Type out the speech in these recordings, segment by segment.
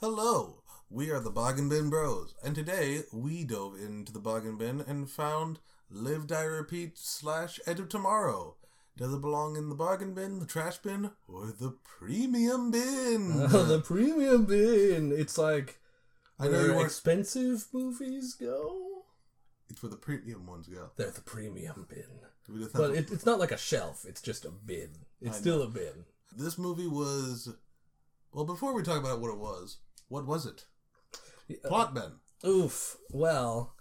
Hello, we are the Bargain Bin Bros, and today we dove into the bargain bin and found Live Die Repeat slash Edge of Tomorrow. Does it belong in the bargain bin, the trash bin, or the premium bin? Oh, the premium bin. It's like I know where expensive movies go. It's where the premium ones go. They're the premium bin. But it, it's not like a shelf. It's just a bin. It's I still a bin. this movie was. Well, before we talk about what it was, what was it? Uh, Plot Oof. Well,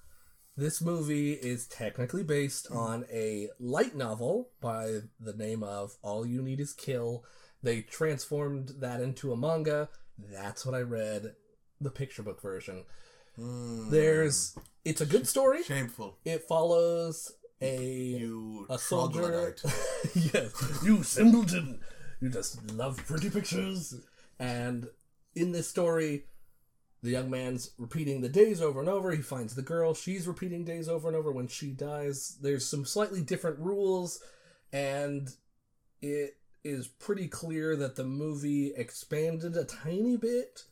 this movie is technically based on a light novel by the name of All You Need Is Kill. They transformed that into a manga. That's what I read. The picture book version. Hmm. There's. It's a good story. Shameful. It follows a You a soldier. yes, you simpleton. You just love pretty pictures. And in this story, the young man's repeating the days over and over. He finds the girl. She's repeating days over and over. When she dies, there's some slightly different rules, and it is pretty clear that the movie expanded a tiny bit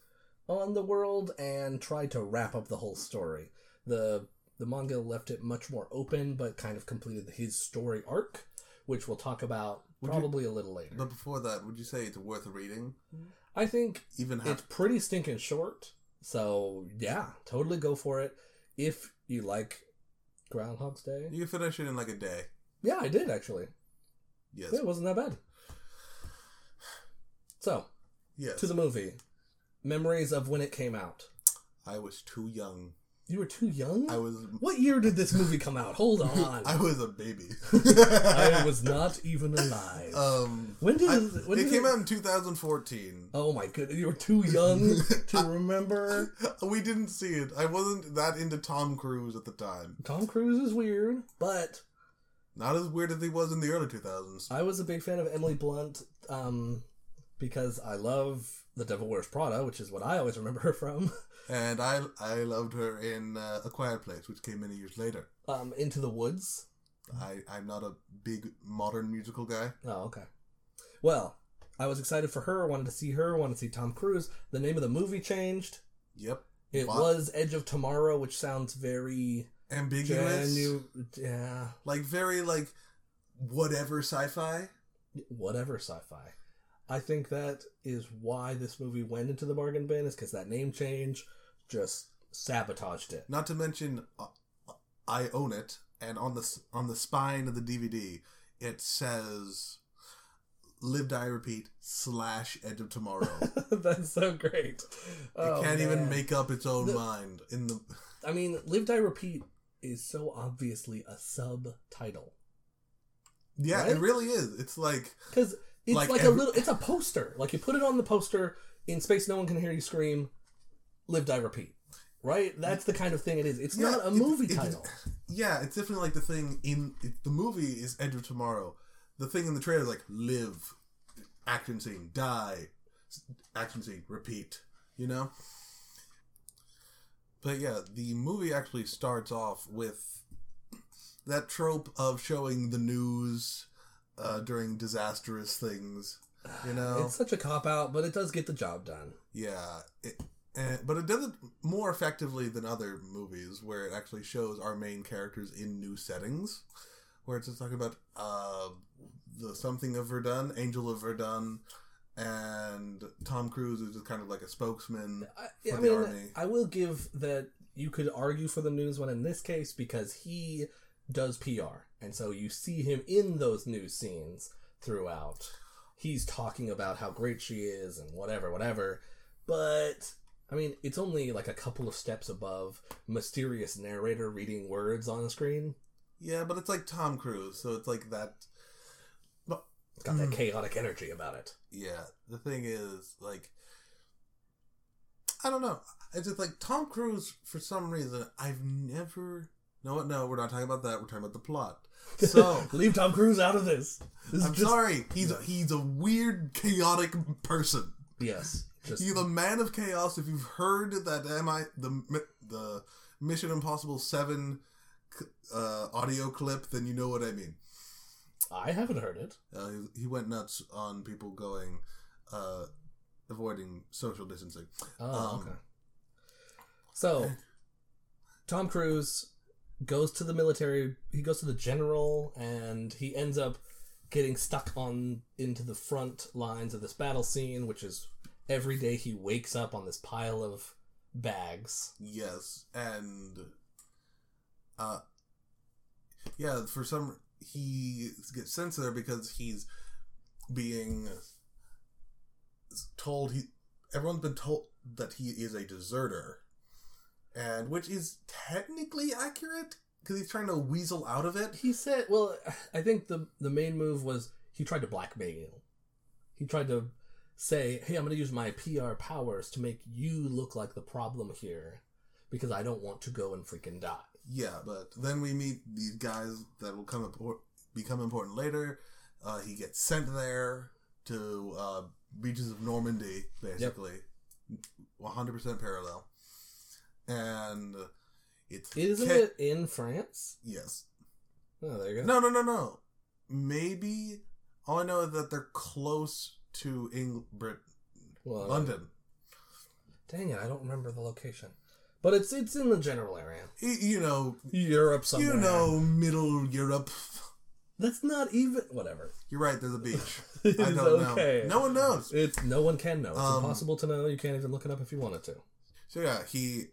on the world and tried to wrap up the whole story. The the manga left it much more open, but kind of completed his story arc, which we'll talk about Would you- probably a little later. But before that, would you say it's worth reading? Hmm? I think Even it's pretty stinking short, so yeah, totally go for it if you like Groundhog's Day. You can finish it in like a day. Yeah, I did actually. Yes. Yeah, it wasn't that bad. So Yes. to the movie, memories of when it came out. I was too young. You were too young. I was. What year did this movie come out? Hold on. I was a baby. I was not even alive. Um. when did I- when it did came out in 2014. Oh my goodness, you were too young to remember. We didn't see it. I wasn't that into Tom Cruise at the time. Tom Cruise is weird, but Not as weird as he was in the early 2000s. I was a big fan of Emily Blunt um, because I love The Devil Wears Prada, which is what I always remember her from. And I I loved her in uh, A Quiet Place, which came many years later. Um, Into the Woods. I, I'm not a big modern musical guy. Oh, okay. Well, I was excited for her. I wanted to see her. Wanted to see Tom Cruise. The name of the movie changed. Yep. It was Edge of Tomorrow, which sounds very Ambiguous. genu- yeah, Like, very, like, whatever sci fi. whatever sci-fi. I think that is why this movie went into the bargain bin, is because that name change just sabotaged it. Not to mention, uh, I own it, and on the on the spine of the DVD, it says "Live Die Repeat" slash Edge of Tomorrow. That's so great. Oh, it can't even make up its own The- mind. In the I mean, Live Die Repeat is so obviously a subtitle yeah, Right? it really is. It's like because it's Like like, a little. It's a poster. Like you put it on the poster in space. No one can hear you scream. Live Die Repeat. Right. That's the kind of thing it is. It's Yeah, not a it- movie it- title. yeah, it's definitely like the thing in it, the movie is Edge of Tomorrow. The thing in the trailer is like live, action scene, die, action scene, repeat. You know. But yeah, the movie actually starts off with that trope of showing the news uh, during disastrous things. You know, It's such a cop out, but it does get the job done. yeah, it, and, but it does it more effectively than other movies where it actually shows our main characters in new settings, where it's just talking about uh, the something of Verdun, Angel of Verdun, and Tom Cruise is just kind of like a spokesman. I, For I the mean, army. I will give that you could argue for the news one in this case because he does PR, and so you see him in those news scenes throughout. He's talking about how great she is and whatever, whatever. But I mean, it's only like a couple of steps above mysterious narrator reading words on the screen. Yeah, but it's like Tom Cruise, so it's like that. But It's got that hmm. chaotic energy about it. yeah, the thing is like. I don't know. It's just like Tom Cruise. For some reason, I've never. No, what? No, we're not talking about that. We're talking about the plot. So leave Tom Cruise out of this. This I'm just sorry. He's he's a weird, chaotic person. yes, just He's a man of chaos. If you've heard that MI the the Mission Impossible Seven uh, audio clip, then you know what I mean. I haven't heard it. Uh, he, he went nuts on people going, uh, avoiding social distancing. Oh, Um, okay. So, Tom Cruise goes to the military. He goes to the general, and he ends up getting stuck on into the front lines of this battle scene, which is every day he wakes up on this pile of bags. Yes, and uh, yeah, for some he gets sent there because he's being told he everyone's been told that he is a deserter, and which is technically accurate because he's trying to weasel out of it. He said, "Well, I think the the main move was he tried to blackmail. He tried to say, "Hey, I'm going to use my PR powers to make you look like the problem here because I don't want to go and freaking die." Yeah, but then we meet these guys that will come impor- become important later. Uh, he gets sent there to uh, beaches of Normandy, basically, one hundred percent parallel, and it's Isn't Ca- it in France? Yes. Oh, there you go. No, no, no, no. Maybe all I know is that they're close to England, Brit- Well, London. Dang it, I don't remember the location. But it's it's in the general area. Y- You know, Europe somewhere. you know, Middle Europe. That's not even whatever. You're right. There's a beach. I don't okay. know. No one knows. It's no one can know. It's Um, impossible to know. You can't even look it up if you wanted to. So yeah, he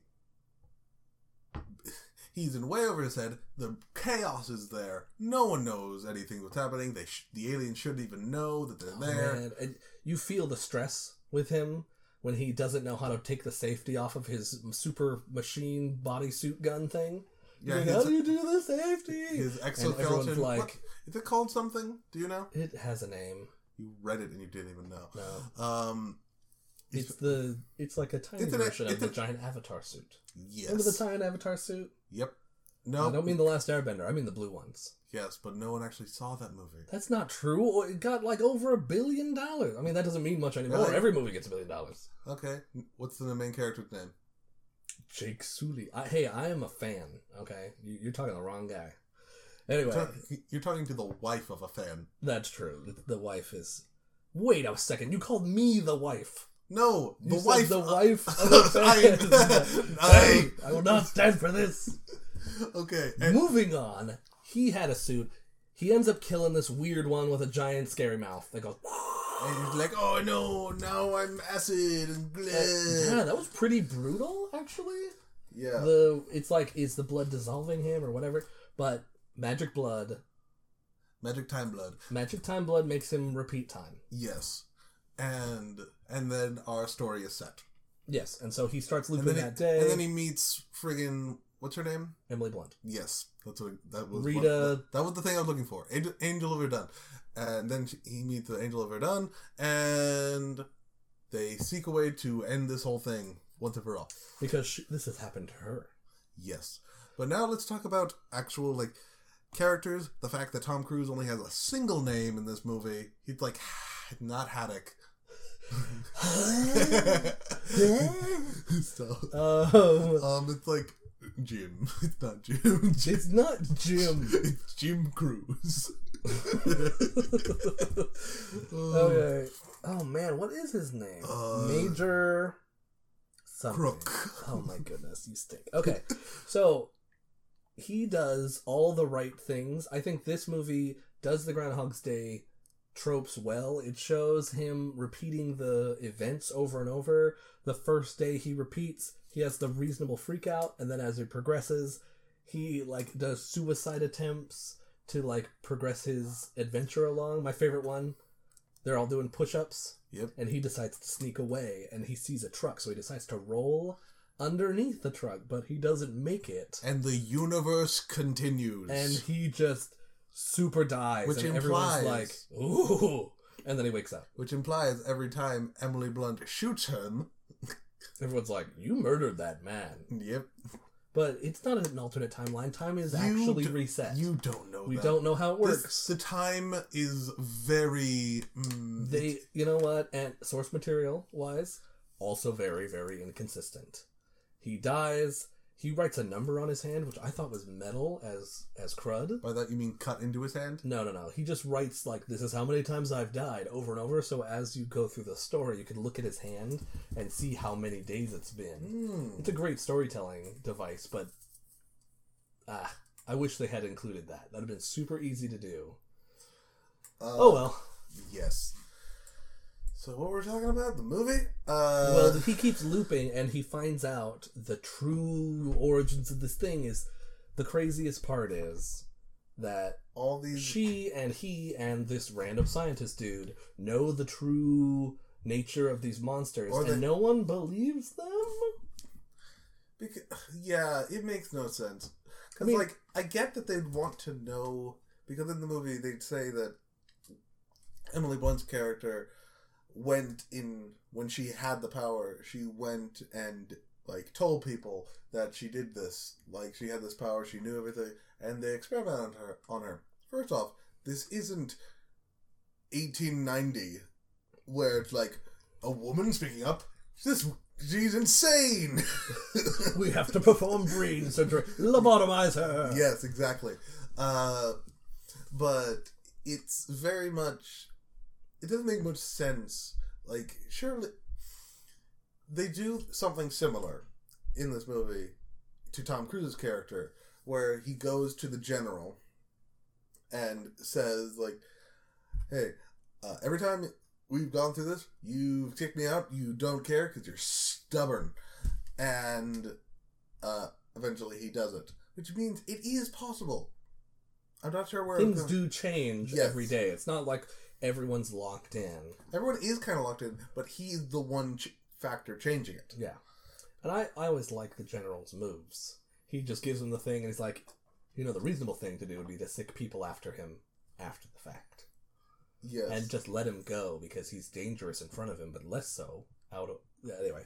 he's in way over his head. The chaos is there. No one knows anything what's happening. They sh- the aliens shouldn't even know that they're Oh, there. man. And you feel the stress with him when he doesn't know how to take the safety off of his super machine bodysuit gun thing. yeah, Like, his, how do you do the safety? his exoskeleton. like, what? Is it called something? Do you know? it has a name. You read it and you didn't even know. No, Um, it's the it's like a tiny an- version of the giant Avatar suit. yes. Remember the giant Avatar suit? Yep. No, I don't mean the Last Airbender. I mean the blue ones. Yes, but no one actually saw that movie. That's not true. Oh, it got like over a billion dollars. I mean, that doesn't mean much anymore. Really? Every movie gets a billion dollars. Okay. What's the main character's name? Jake Sully. I, hey, I am a fan. Okay, you, you're talking to the wrong guy. Anyway, Talk- You're talking to the wife of a fan. that's true. The, the wife is. Wait a second. You called me the wife. No, You the wife. The uh, wife of a I- fan. I- hey, I will not stand for this. okay. And, Moving on. He had a suit. He ends up killing this weird one with a giant scary mouth that goes. and he's like, "Oh no, now I'm acid and blood." Yeah, that was pretty brutal, actually. Yeah. the it's like is the blood dissolving him or whatever but magic blood Magic time blood. magic time blood makes him repeat time Yes. And and then our story is set. yes and so he starts looping that he, day and then he meets friggin' what's her name? emily blunt Yes, that's what that was. Rita- what- that, that was the thing I was looking for. Angel, Angel of Verdun, and then she, he meets the Angel of Verdun, and they seek a way to end this whole thing once and for all. because she, this has happened to her Yes, but now let's talk about actual like characters. The fact that Tom Cruise only has a single name in this movie. He's like not Haddock. so, um um, it's like Jim. It's not Jim. Jim. it's not jim It's Jim Cruise. okay oh man what is his name Uh, major something Crook. Oh my goodness, you stink. Okay, so he does all the right things. I think this movie does the Groundhog's Day tropes well. It shows him repeating the events over and over. The first day he repeats, he has the reasonable freak out, and then as it progresses, he like does suicide attempts to like progress his adventure along. My favorite one, they're all doing push-ups Yep. and he decides to sneak away and he sees a truck so he decides to roll underneath the truck but he doesn't make it And the universe continues. and he just super dies Which and implies- everyone's like ooh and then he wakes up which implies every time Emily Blunt shoots him. everyone's like you murdered that man Yep. but it's not an alternate timeline time is You actually d- reset You don't know. we that. don't know how it This- works the time is very. Mm, they you know what and source material wise also very very inconsistent he dies he writes a number on his hand, which I thought was metal as as crud. By that you mean cut into his hand? No, no, no. He just writes like this is how many times I've died over and over. So as you go through the story, you can look at his hand and see how many days it's been. Hmm. It's a great storytelling device, but ah, I wish they had included that. That'd have been super easy to do. Uh, Oh well. Yes. So what we're talking about? The movie? Uh, well, he keeps looping, and he finds out the true origins of this thing. Is the craziest part is that all these. she and he and this random scientist dude know the true nature of these monsters, Or and the- no one believes them. Because, yeah, it makes no sense. Because, I mean- like, I get that they'd want to know. Because in the movie, they'd say that Emily Blunt's character went in. When she had the power, she went and, like, told people that she did this. Like, she had this power, she knew everything. And they experimented on her. On her. First off, this isn't 1890 where it's like a woman speaking up. This she's insane. We have to perform brain surgery, lobotomize her. yes, exactly. Uh, but it's very much. It doesn't make much sense. Like, surely they do something similar in this movie to Tom Cruise's character, where he goes to the general and says, like, "Hey, uh, every time we've gone through this, you've kicked me out. You don't care because you're stubborn." And uh, eventually, he does it, which means it is possible. I'm not sure where Things do change Yes. every day. It's not like everyone's locked in. Everyone is kind of locked in, but he's the one ch- factor changing it. Yeah. And I, I always like the general's moves. He just gives him the thing and he's like, you know, the reasonable thing to do would be to sic people after him after the fact. Yes. And just let him go because he's dangerous in front of him, but less so out of. Yeah, anyway.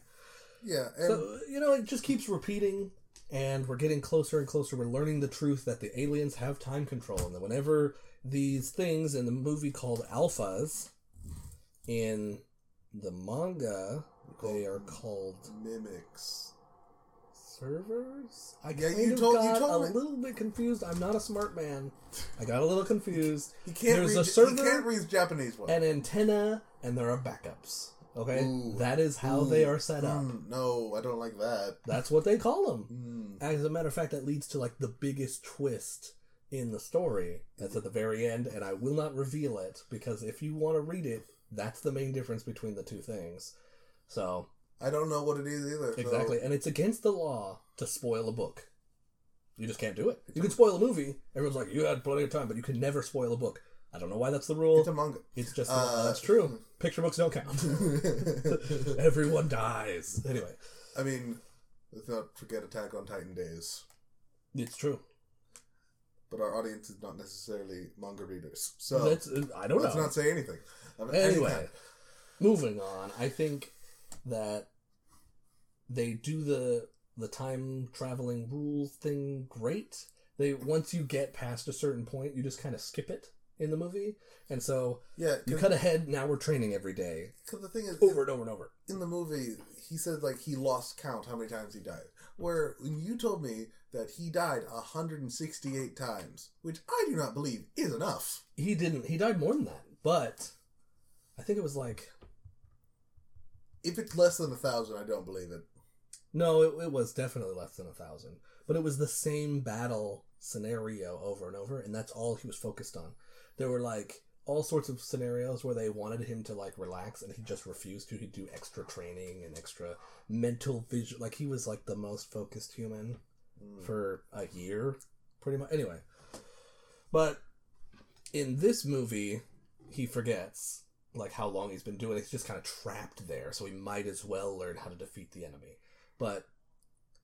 yeah, and So, you know, it just keeps repeating and we're getting closer and closer. We're learning the truth that the aliens have time control and that whenever these things in the movie called alphas in the manga, they are called mimics. servers. I Yeah, kind you of told- you got told a me. little bit confused. I'm not a smart man. I got a little confused. He can't There's read. a server he can't read Japanese well. An antenna, and there are backups. Okay, Ooh. that is how Ooh. they are set up. Mm, no, I don't like that. That's what they call them. Mm. As a matter of fact, that leads to like the biggest twist in the story. That's at the very end, and I will not reveal it because if you want to read it, that's the main difference between the two things. So I don't know what it is either. so- exactly, and it's against the law to spoil a book. You just can't do it. You can spoil a movie. Everyone's like, you had plenty of time, but you can never spoil a book. I don't know why that's the rule. It's a manga. It's just Uh, that's true. Picture books don't count. Everyone dies. Anyway, I mean, let's not forget Attack on Titan days. it's true. But our audience is not necessarily manga readers, so That's uh, I don't know. let's know. not say anything. anyway, moving on. I think that they do the the time traveling rule thing great. They once you get past a certain point, you just kind of skip it in the movie, and so yeah, you cut ahead. Now we're training every day, because the thing is, over and over and over. in the movie, he said like he lost count how many times he died. Where when you told me that he died 168 times, which I do not believe is enough. He didn't. He died more than that, but I think it was like If it's less than a thousand, I don't believe it. No, it, it was definitely less than a thousand. But it was the same battle scenario over and over, and that's all he was focused on. There were like all sorts of scenarios where they wanted him to like relax, and he just refused to. He'd do extra training and extra mental vision. Like he was like the most focused human Mm. for a year, pretty much. Anyway, but in this movie, he forgets like how long he's been doing it. He's just kind of trapped there, so he might as well learn how to defeat the enemy. But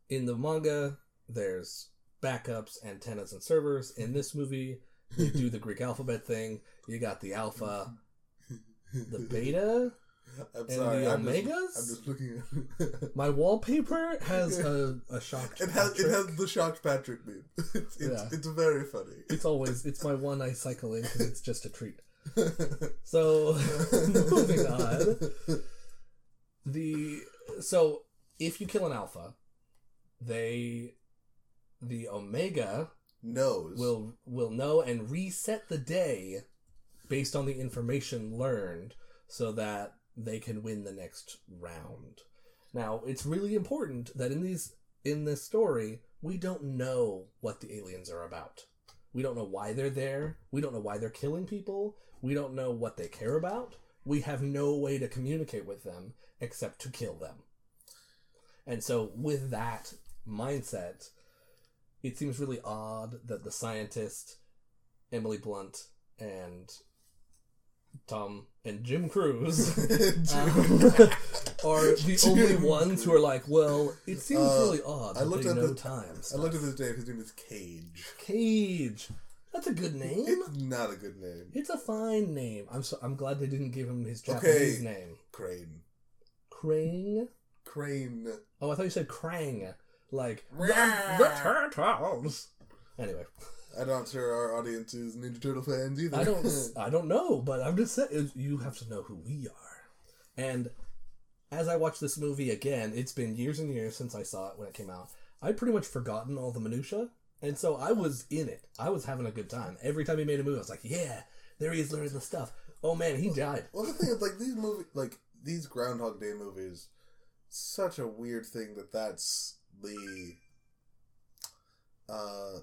in the manga, there's backups, antennas, and servers. In this movie, you do the Greek alphabet thing. You got the alpha, the beta. I'm and sorry. the I'm just, Omegas? I'm just looking at. My wallpaper has a, a shocked. it has it has the shocked Patrick meme. It's it's, Yeah. it's very funny. It's always it's my one I cycle in because it's just a treat. So moving on, the so if you kill an alpha, they the Omega Knows. will will know and reset the day based on the information learned so that they can win the next round. Now, it's really important that in these in this story, we don't know what the aliens are about. We don't know why they're there. We don't know why they're killing people. We don't know what they care about. We have no way to communicate with them except to kill them. And so, with that mindset, it seems really odd that the scientist, Emily Blunt, and Tom and Jim Cruise um, are the only Jim ones who are like, well, it seems Uh, really odd I looked at the- time. I looked at this day. His name is Cage. Cage. That's a good name. It's not a good name. It's a fine name. I'm so I'm glad they didn't give him his Japanese Okay. name. Crane. Krang. Crane. Oh, I thought you said Krang, like the, Rah. the turtles. Anyway, I'm not sure our audience is Ninja Turtle fans either. I don't I don't know, but I'm just saying you have to know who we are. And as I watch this movie again, it's been years and years since I saw it when it came out. I'd pretty much forgotten all the minutia, and so I was in it. I was having a good time. Every time he made a movie, I was like, "Yeah, there he is learning the stuff." Oh man, he died. well, the thing is, like these movie, like these Groundhog Day movies, such a weird thing that that's the. Uh,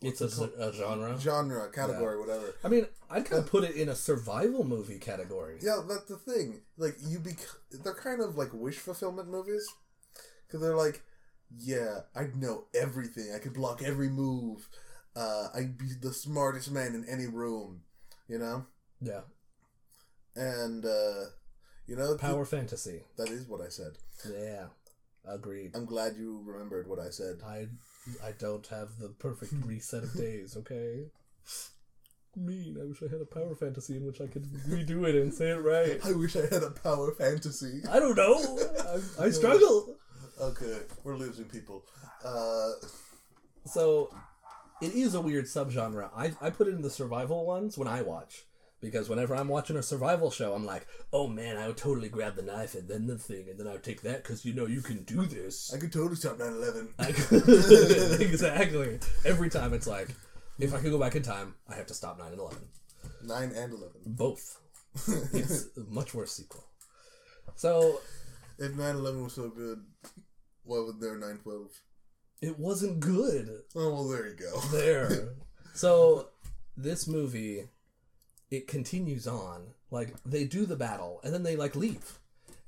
It's a, a genre. genre category, whatever. I mean, I'd kind of put it in a survival movie category. Yeah, that's the thing. Like you be they're kind of like wish fulfillment movies because they're like, yeah, I'd know everything. I could block every move. Uh, I'd be the smartest man in any room, you know. Yeah, And uh, you know, th- power fantasy. that is what I said. Yeah, agreed. I'm glad you remembered what I said. I I don't have the perfect reset of days. Okay. Mean. I wish I had a power fantasy in which I could redo it and say it right. I wish I had a power fantasy. I don't know. I, I struggle. Okay, we're losing people. Uh, So, it is a weird subgenre. I I put it in the survival ones when I watch. Because whenever I'm watching a survival show, I'm like, oh man, I would totally grab the knife and then the thing, and then I would take that because you know you can do this. I could totally stop 9/11. Exactly. Every time it's like, if I could go back in time, I have to stop 9 and 11. Nine and eleven. Both. It's a much worse sequel. So, If 9-11 was so good, why was there 9-12? it wasn't good. Oh, well, there you go. There. So, this movie, it continues on. Like, they do the battle, and then they, like, leave.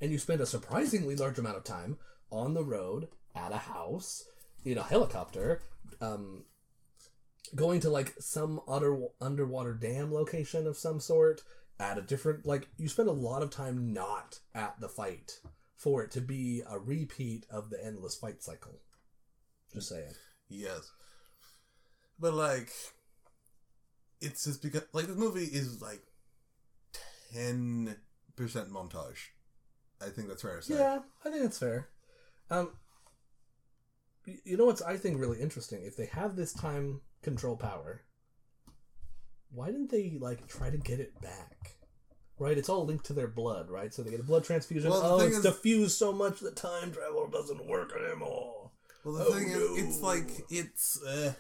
And you spend a surprisingly large amount of time on the road, at a house, in a helicopter, um, going to, like, some utter, underwater dam location of some sort, at a different, like, you spend a lot of time not at the fight for it to be a repeat of the endless fight cycle. Just saying. Yes. But, like, it's just because, like, the movie is, like, 10% montage. I think that's fair to say. Yeah, I think that's fair. Um, you know what's I think really interesting? If they have this time control power, why didn't they like try to get it back? Right, it's all linked to their blood, right? So they get a blood transfusion. Well, oh, it's is- diffused so much that time travel doesn't work anymore. Well, the Oh, thing no. is, it's like, it's, uh,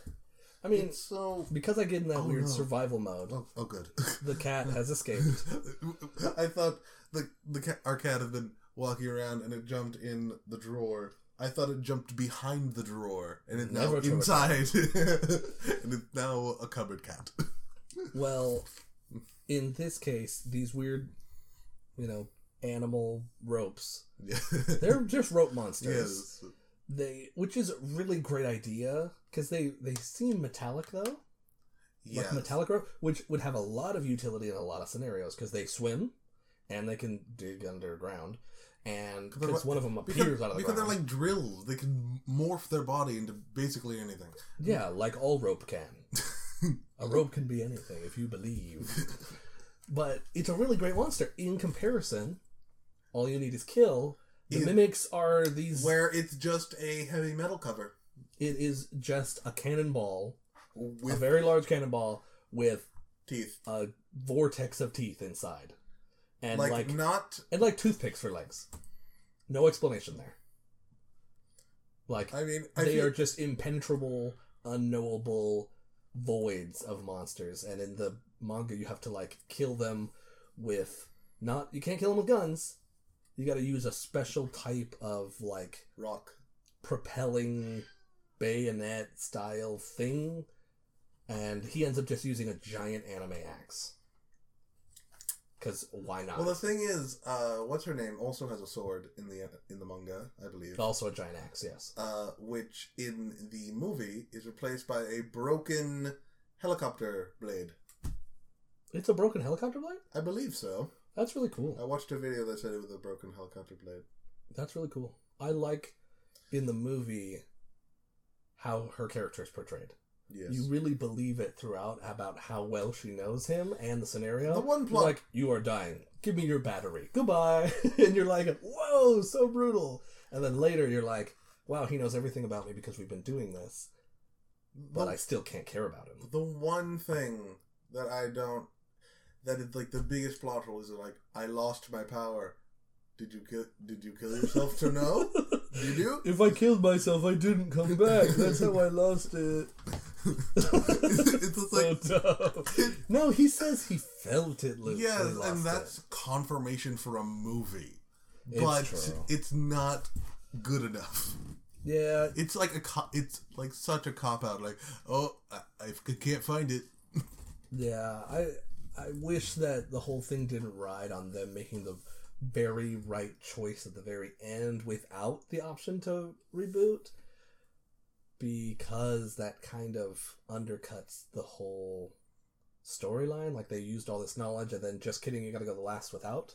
I mean, it's so... because I get in that Oh, weird no. survival mode, Oh, oh good. the cat has escaped. I thought the the cat, our cat had been walking around and it jumped in the drawer. I thought it jumped behind the drawer and it now Never inside, and it's now a cupboard cat. Well, in this case, these weird, you know, animal ropes. Yeah. They're just rope monsters. yes. They, which is a really great idea because they they seem metallic though, Yes. like metallic rope, which would have a lot of utility in a lot of scenarios because they swim and they can dig underground, and because one of them Because, appears out of the because ground. they're like drills. They can morph their body into basically anything. yeah, like all rope can. a rope can be anything if you believe. but it's a really great monster in comparison. All you need is kill. The mimics are these. Where it's just a heavy metal cover it is just a cannonball, a with very large cannonball with teeth. a vortex of teeth inside, and Like, like, not and like toothpicks for legs. No explanation there. Like I mean, I they feel, are just impenetrable, unknowable voids of monsters, and in the manga you have to like kill them with not you can't kill them with guns. You got to use a special type of like rock. propelling bayonet style thing, and he ends up just using a giant anime axe. Because why not? Well, the thing is, uh, what's her name also has a sword in the in the manga, I believe. also a giant axe, yes. Uh, which in the movie is replaced by a broken helicopter blade. It's a broken helicopter blade. I believe so. That's really cool. I watched a video that said it was a broken helicopter blade. That's really cool. I like in the movie how her character is portrayed. Yes. You really believe it throughout about how well she knows him and the scenario. The one plot- like, you are dying. Give me your battery. Goodbye. and you're like, whoa, so brutal. And then later you're like, wow, he knows everything about me because we've been doing this, but the, I still can't care about him. the one thing that I don't that is like the biggest plot hole is like I lost my power. Did you kill? Did you kill yourself to know? Did you? If I killed myself, I didn't come back. That's how I lost it. it's like so dumb. No, he says he felt it. Luke, yes, when he lost and it. that's confirmation for a movie, It's but true. it's not good enough. yeah. It's like a co- it's like such a cop out. Like oh, I, I can't find it. Yeah, I I wish that the whole thing didn't ride on them making the very right choice at the very end without the option to reboot because that kind of undercuts the whole storyline. Like they used all this knowledge and then just kidding you got to go the last without?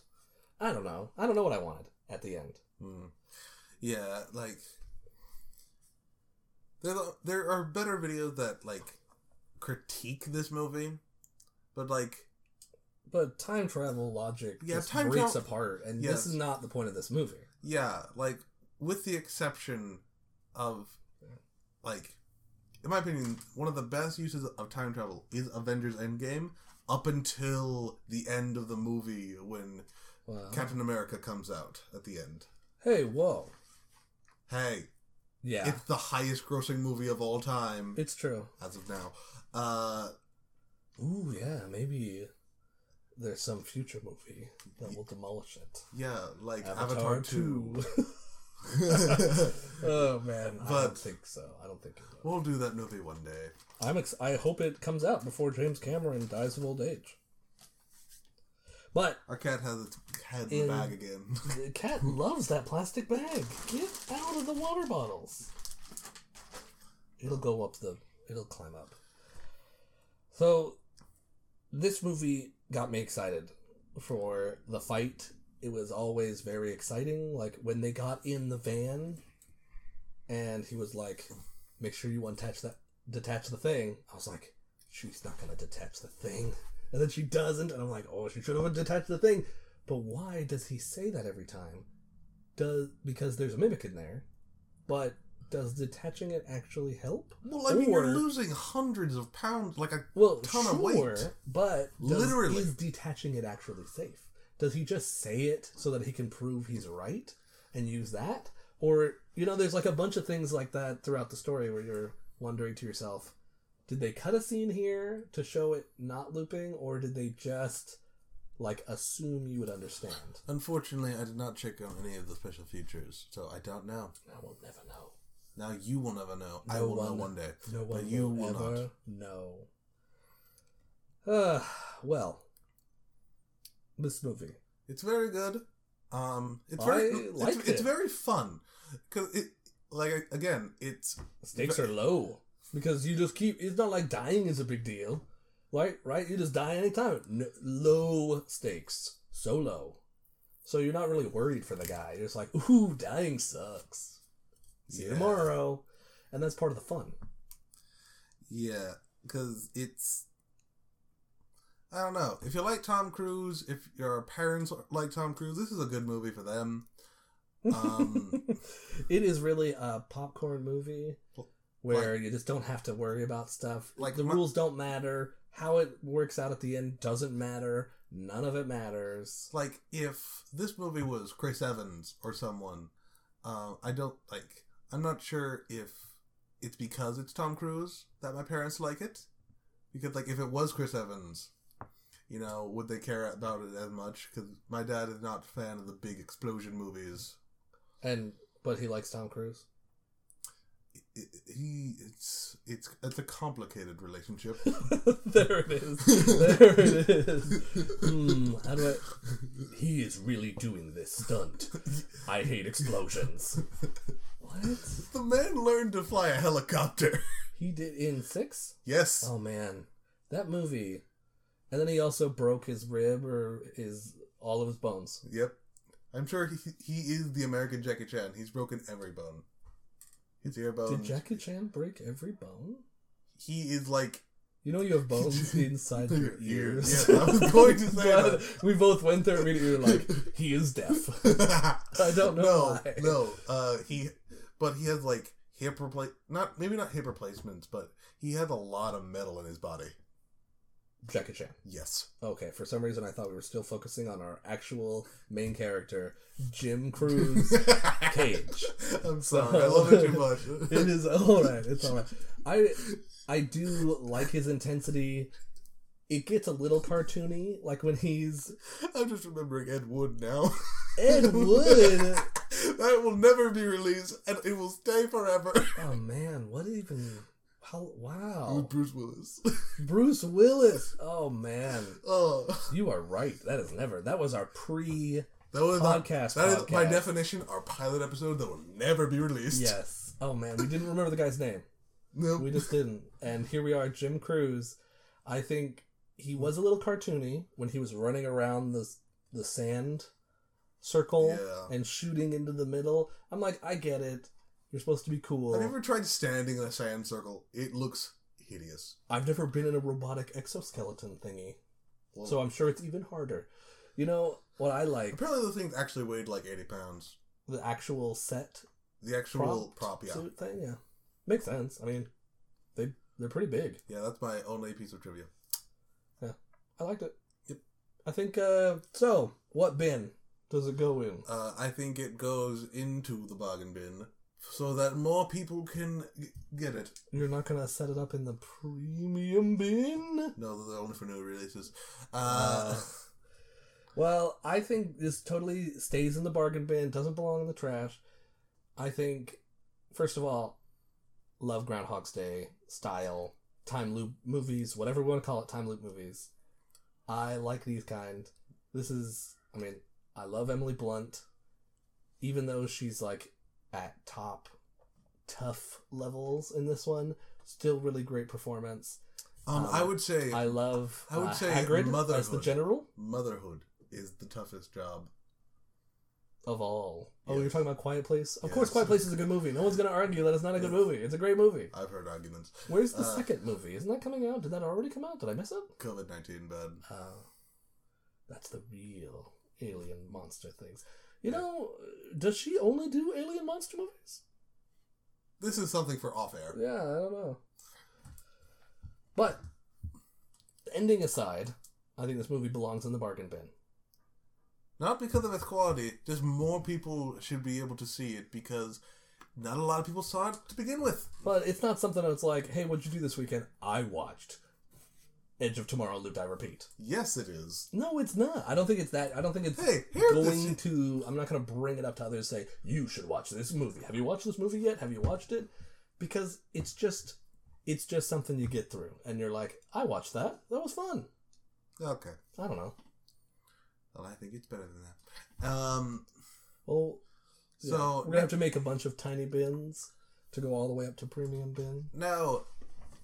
I don't know. I don't know what i wanted at the end. Hmm. Yeah, like there there are better videos that like critique this movie, but like but time travel logic Yeah, just time breaks tra- apart and Yes. this is not the point of this movie yeah, like with the exception of like in my opinion, one of the best uses of time travel is Avengers Endgame up until the end of the movie when Captain America comes out at the end. hey whoa Hey, yeah it's the highest grossing movie of all time it's true as of now. Uh Ooh, yeah, maybe there's some future movie that will demolish it. yeah, like Avatar, Avatar, 2. 2. oh man, but I don't think so. I don't think it will. we'll do that movie one day. I'm ex- I hope it comes out before James Cameron dies of old age. But Our cat has its head In- the bag again. the cat loves that plastic bag. Get out of the water bottles. It'll go up the. It'll climb up. So, this movie got me excited for the fight. It was always very exciting. Like when they got in the van, and he was like, "Make sure you untouch that, detach the thing." I was like, "She's not gonna detach the thing," and then she doesn't, and I'm like, "Oh, she should have detached the thing." But why does he say that every time? Does because there's a mimic in there, but does detaching it actually help? well, I mean, you're losing hundreds of pounds, like a Well, ton sure, of weight. but does, Literally. is detaching it actually safe? Does he just say it so that he can prove he's right and use that? Or you know, there's like a bunch of things like that throughout the story where you're wondering to yourself, did they cut a scene here to show it not looping, or did they just like assume you would understand? Unfortunately, I did not check out any of the special features, so I don't know. I will never know. Now you will never know. I No will know one- one day. No one But you will, will ever not. know. Uh, well, this movie. It's very good. Um, it's I very it's, liked it's very fun because it like again it's stakes are low because you just keep. It's not like dying is a big deal, right? Right? You just die anytime. No, low stakes, so low, so you're not really worried for the guy. You're just like, ooh, dying sucks. See you tomorrow, and that's part of the fun. yeah because it's I don't know if you like Tom Cruise if your parents like Tom Cruise this is a good movie for them. Um, it is really a popcorn movie where you just don't have to worry about stuff. Like the my- rules don't matter. How it works out at the end doesn't matter. None of it matters. like if this movie was Chris Evans or someone, uh, I don't like. I'm not sure if it's because it's Tom Cruise that my parents like it. Because like if it was Chris Evans, you know, would they care about it as much? Because my dad is not a fan of the big explosion movies. And but he likes Tom Cruise. It, it- he it's it's it's a complicated relationship. there it is. There it is. Hmm, how do I? He is really doing this stunt. I hate explosions. What? the man learned to fly a helicopter. He did in six? yes. Oh man, that movie. And then he also broke his rib or his all of his bones. Yep. I'm sure he he is the American Jackie Chan. He's broken every bone. His ear bones. Did Jackie Chan break every bone? He is like You know you have bones inside your Your ears. Yes, I was going to say that. We both went there immediately. We were like, he is deaf. I don't know no, why. no. Uh, he, but he has like hip replace. Not maybe not hip replacements, but he has a lot of metal in his body. Jackie Chan. Yes. Okay, for some reason I thought we were still focusing on our actual main character, Jim Cruise Cage. I'm sorry. I love it too much. It is alright. It's alright. I I do like his intensity. It gets a little cartoony, like when he's I'm just remembering Ed Wood now. Ed Wood. that will never be released, and it will stay forever. Oh man, what even? How? Wow, With Bruce Willis. Bruce Willis. Oh man, oh, you are right. That is never. That was our pre. that was Podcast, That is by podcast. definition our pilot episode that will never be released. Yes. Oh man, we didn't remember the guy's name. No. We just didn't. And here we are, Jim Cruise. I think he was a little cartoony when he was running around the the sand circle Yeah. and shooting into the middle. I'm like, I get it. You're supposed to be cool. I've never tried standing in a sand circle? It looks hideous. I've never been in a robotic exoskeleton thingy, Well, so I'm sure it's even harder. You know what I like? apparently the thing actually weighed like 80 pounds. The actual set The actual prop, prop, yeah. suit thing. Yeah, makes sense. I mean, they they're pretty big. Yeah, that's my only piece of trivia. Yeah, I liked it. Yep. I think. uh So, what bin does it go in? Uh, I think it goes into the bargain bin so that more people can g- get it. You're not gonna set it up in the premium bin? No, they're only for new releases. Uh, Uh, Well, I think this totally stays in the bargain bin, doesn't belong in the trash. I think, first of all, love Groundhog's Day style time loop movies, whatever we want to call it, time loop movies. I like these kind. This is, I mean, I love Emily Blunt, even though she's like at top tough levels in this one. Still, really great performance. um, um, I would say I love. I would uh, say Hagrid as the motherhood. general. motherhood is the toughest job. of all. Oh, Yes. you're talking about Quiet Place? Of course, Quiet Place is a good movie. No one's going to argue that it's not a good movie. It's a great movie. I've heard arguments. Where's the Uh, second movie? Isn't that coming out? Did that already come out? Did I miss it? COVID 19 bad. Oh, that's the real alien monster things. You know, does she only do alien monster movies? This is something for off air. Yeah, I don't know. But, ending aside, I think this movie belongs in the bargain bin. Not because of its quality, just more people should be able to see it because not a lot of people saw it to begin with. But it's not something that's like, hey, what'd you do this weekend? I watched Edge of Tomorrow, Live I Repeat. Yes, it is. No, it's not. I don't think it's that. I don't think it's Hey, going to. I'm not going to bring it up to others. and Say you should watch this movie. Have you watched this movie yet? Have you watched it? Because it's just, it's just something you get through, and you're like, I watched that. That was fun. Okay. I don't know. Well, I think it's better than that. Um, Well, yeah, So- we're gonna have to make a bunch of tiny bins to go all the way up to premium bin. now,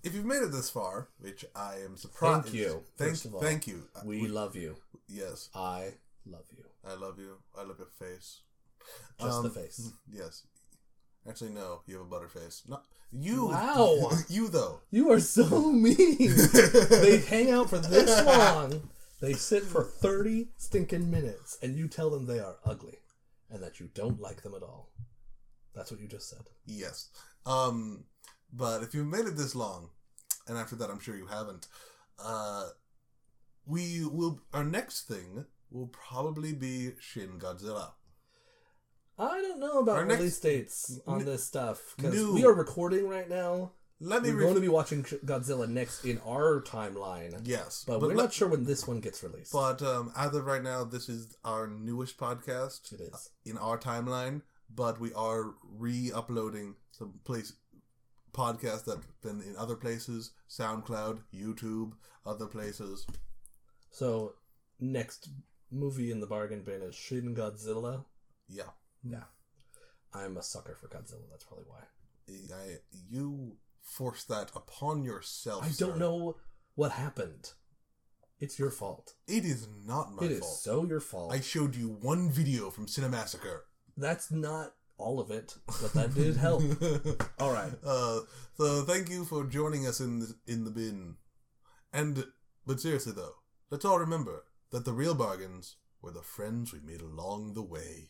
if you've made it this far, which I am surprised. Thank you, Thank, all. thank you. Uh, We love you. yes, I love you. I love you. I love your face. Just Um, the face. Yes. Actually, no. You have a butter face. Not you. Wow. you though. You are so mean. they hang out for this long. They sit for 30 stinking minutes, and you tell them they are ugly and that you don't like them at all. That's what you just said. Yes. Um, but if you've made it this long, and after that, I'm sure you haven't. Uh, we will. Our next thing will probably be Shin Godzilla. I don't know about Our next- release dates on N- this stuff because we are recording right now. Let me We're re- going to be watching Godzilla next in our timeline, yes, but, but, we're let- not sure when this one gets released. But um, as of right now, this is our newest podcast it is. in our timeline. But we are re-uploading some place podcasts that have been in other places: SoundCloud, YouTube, other places. So next movie in the bargain bin is Shin Godzilla. Yeah, Yeah. Hmm. I'm a sucker for Godzilla. That's probably why. I, you forced that upon yourself. I don't know what happened. It's your fault. It is not my It is fault. so your fault. I showed you one video from Cinemassacre. That's not all of it, but that did help. All right. Uh, so thank you for joining us in the, in the bin. And but seriously though, let's all remember that the real bargains were the friends we made along the way.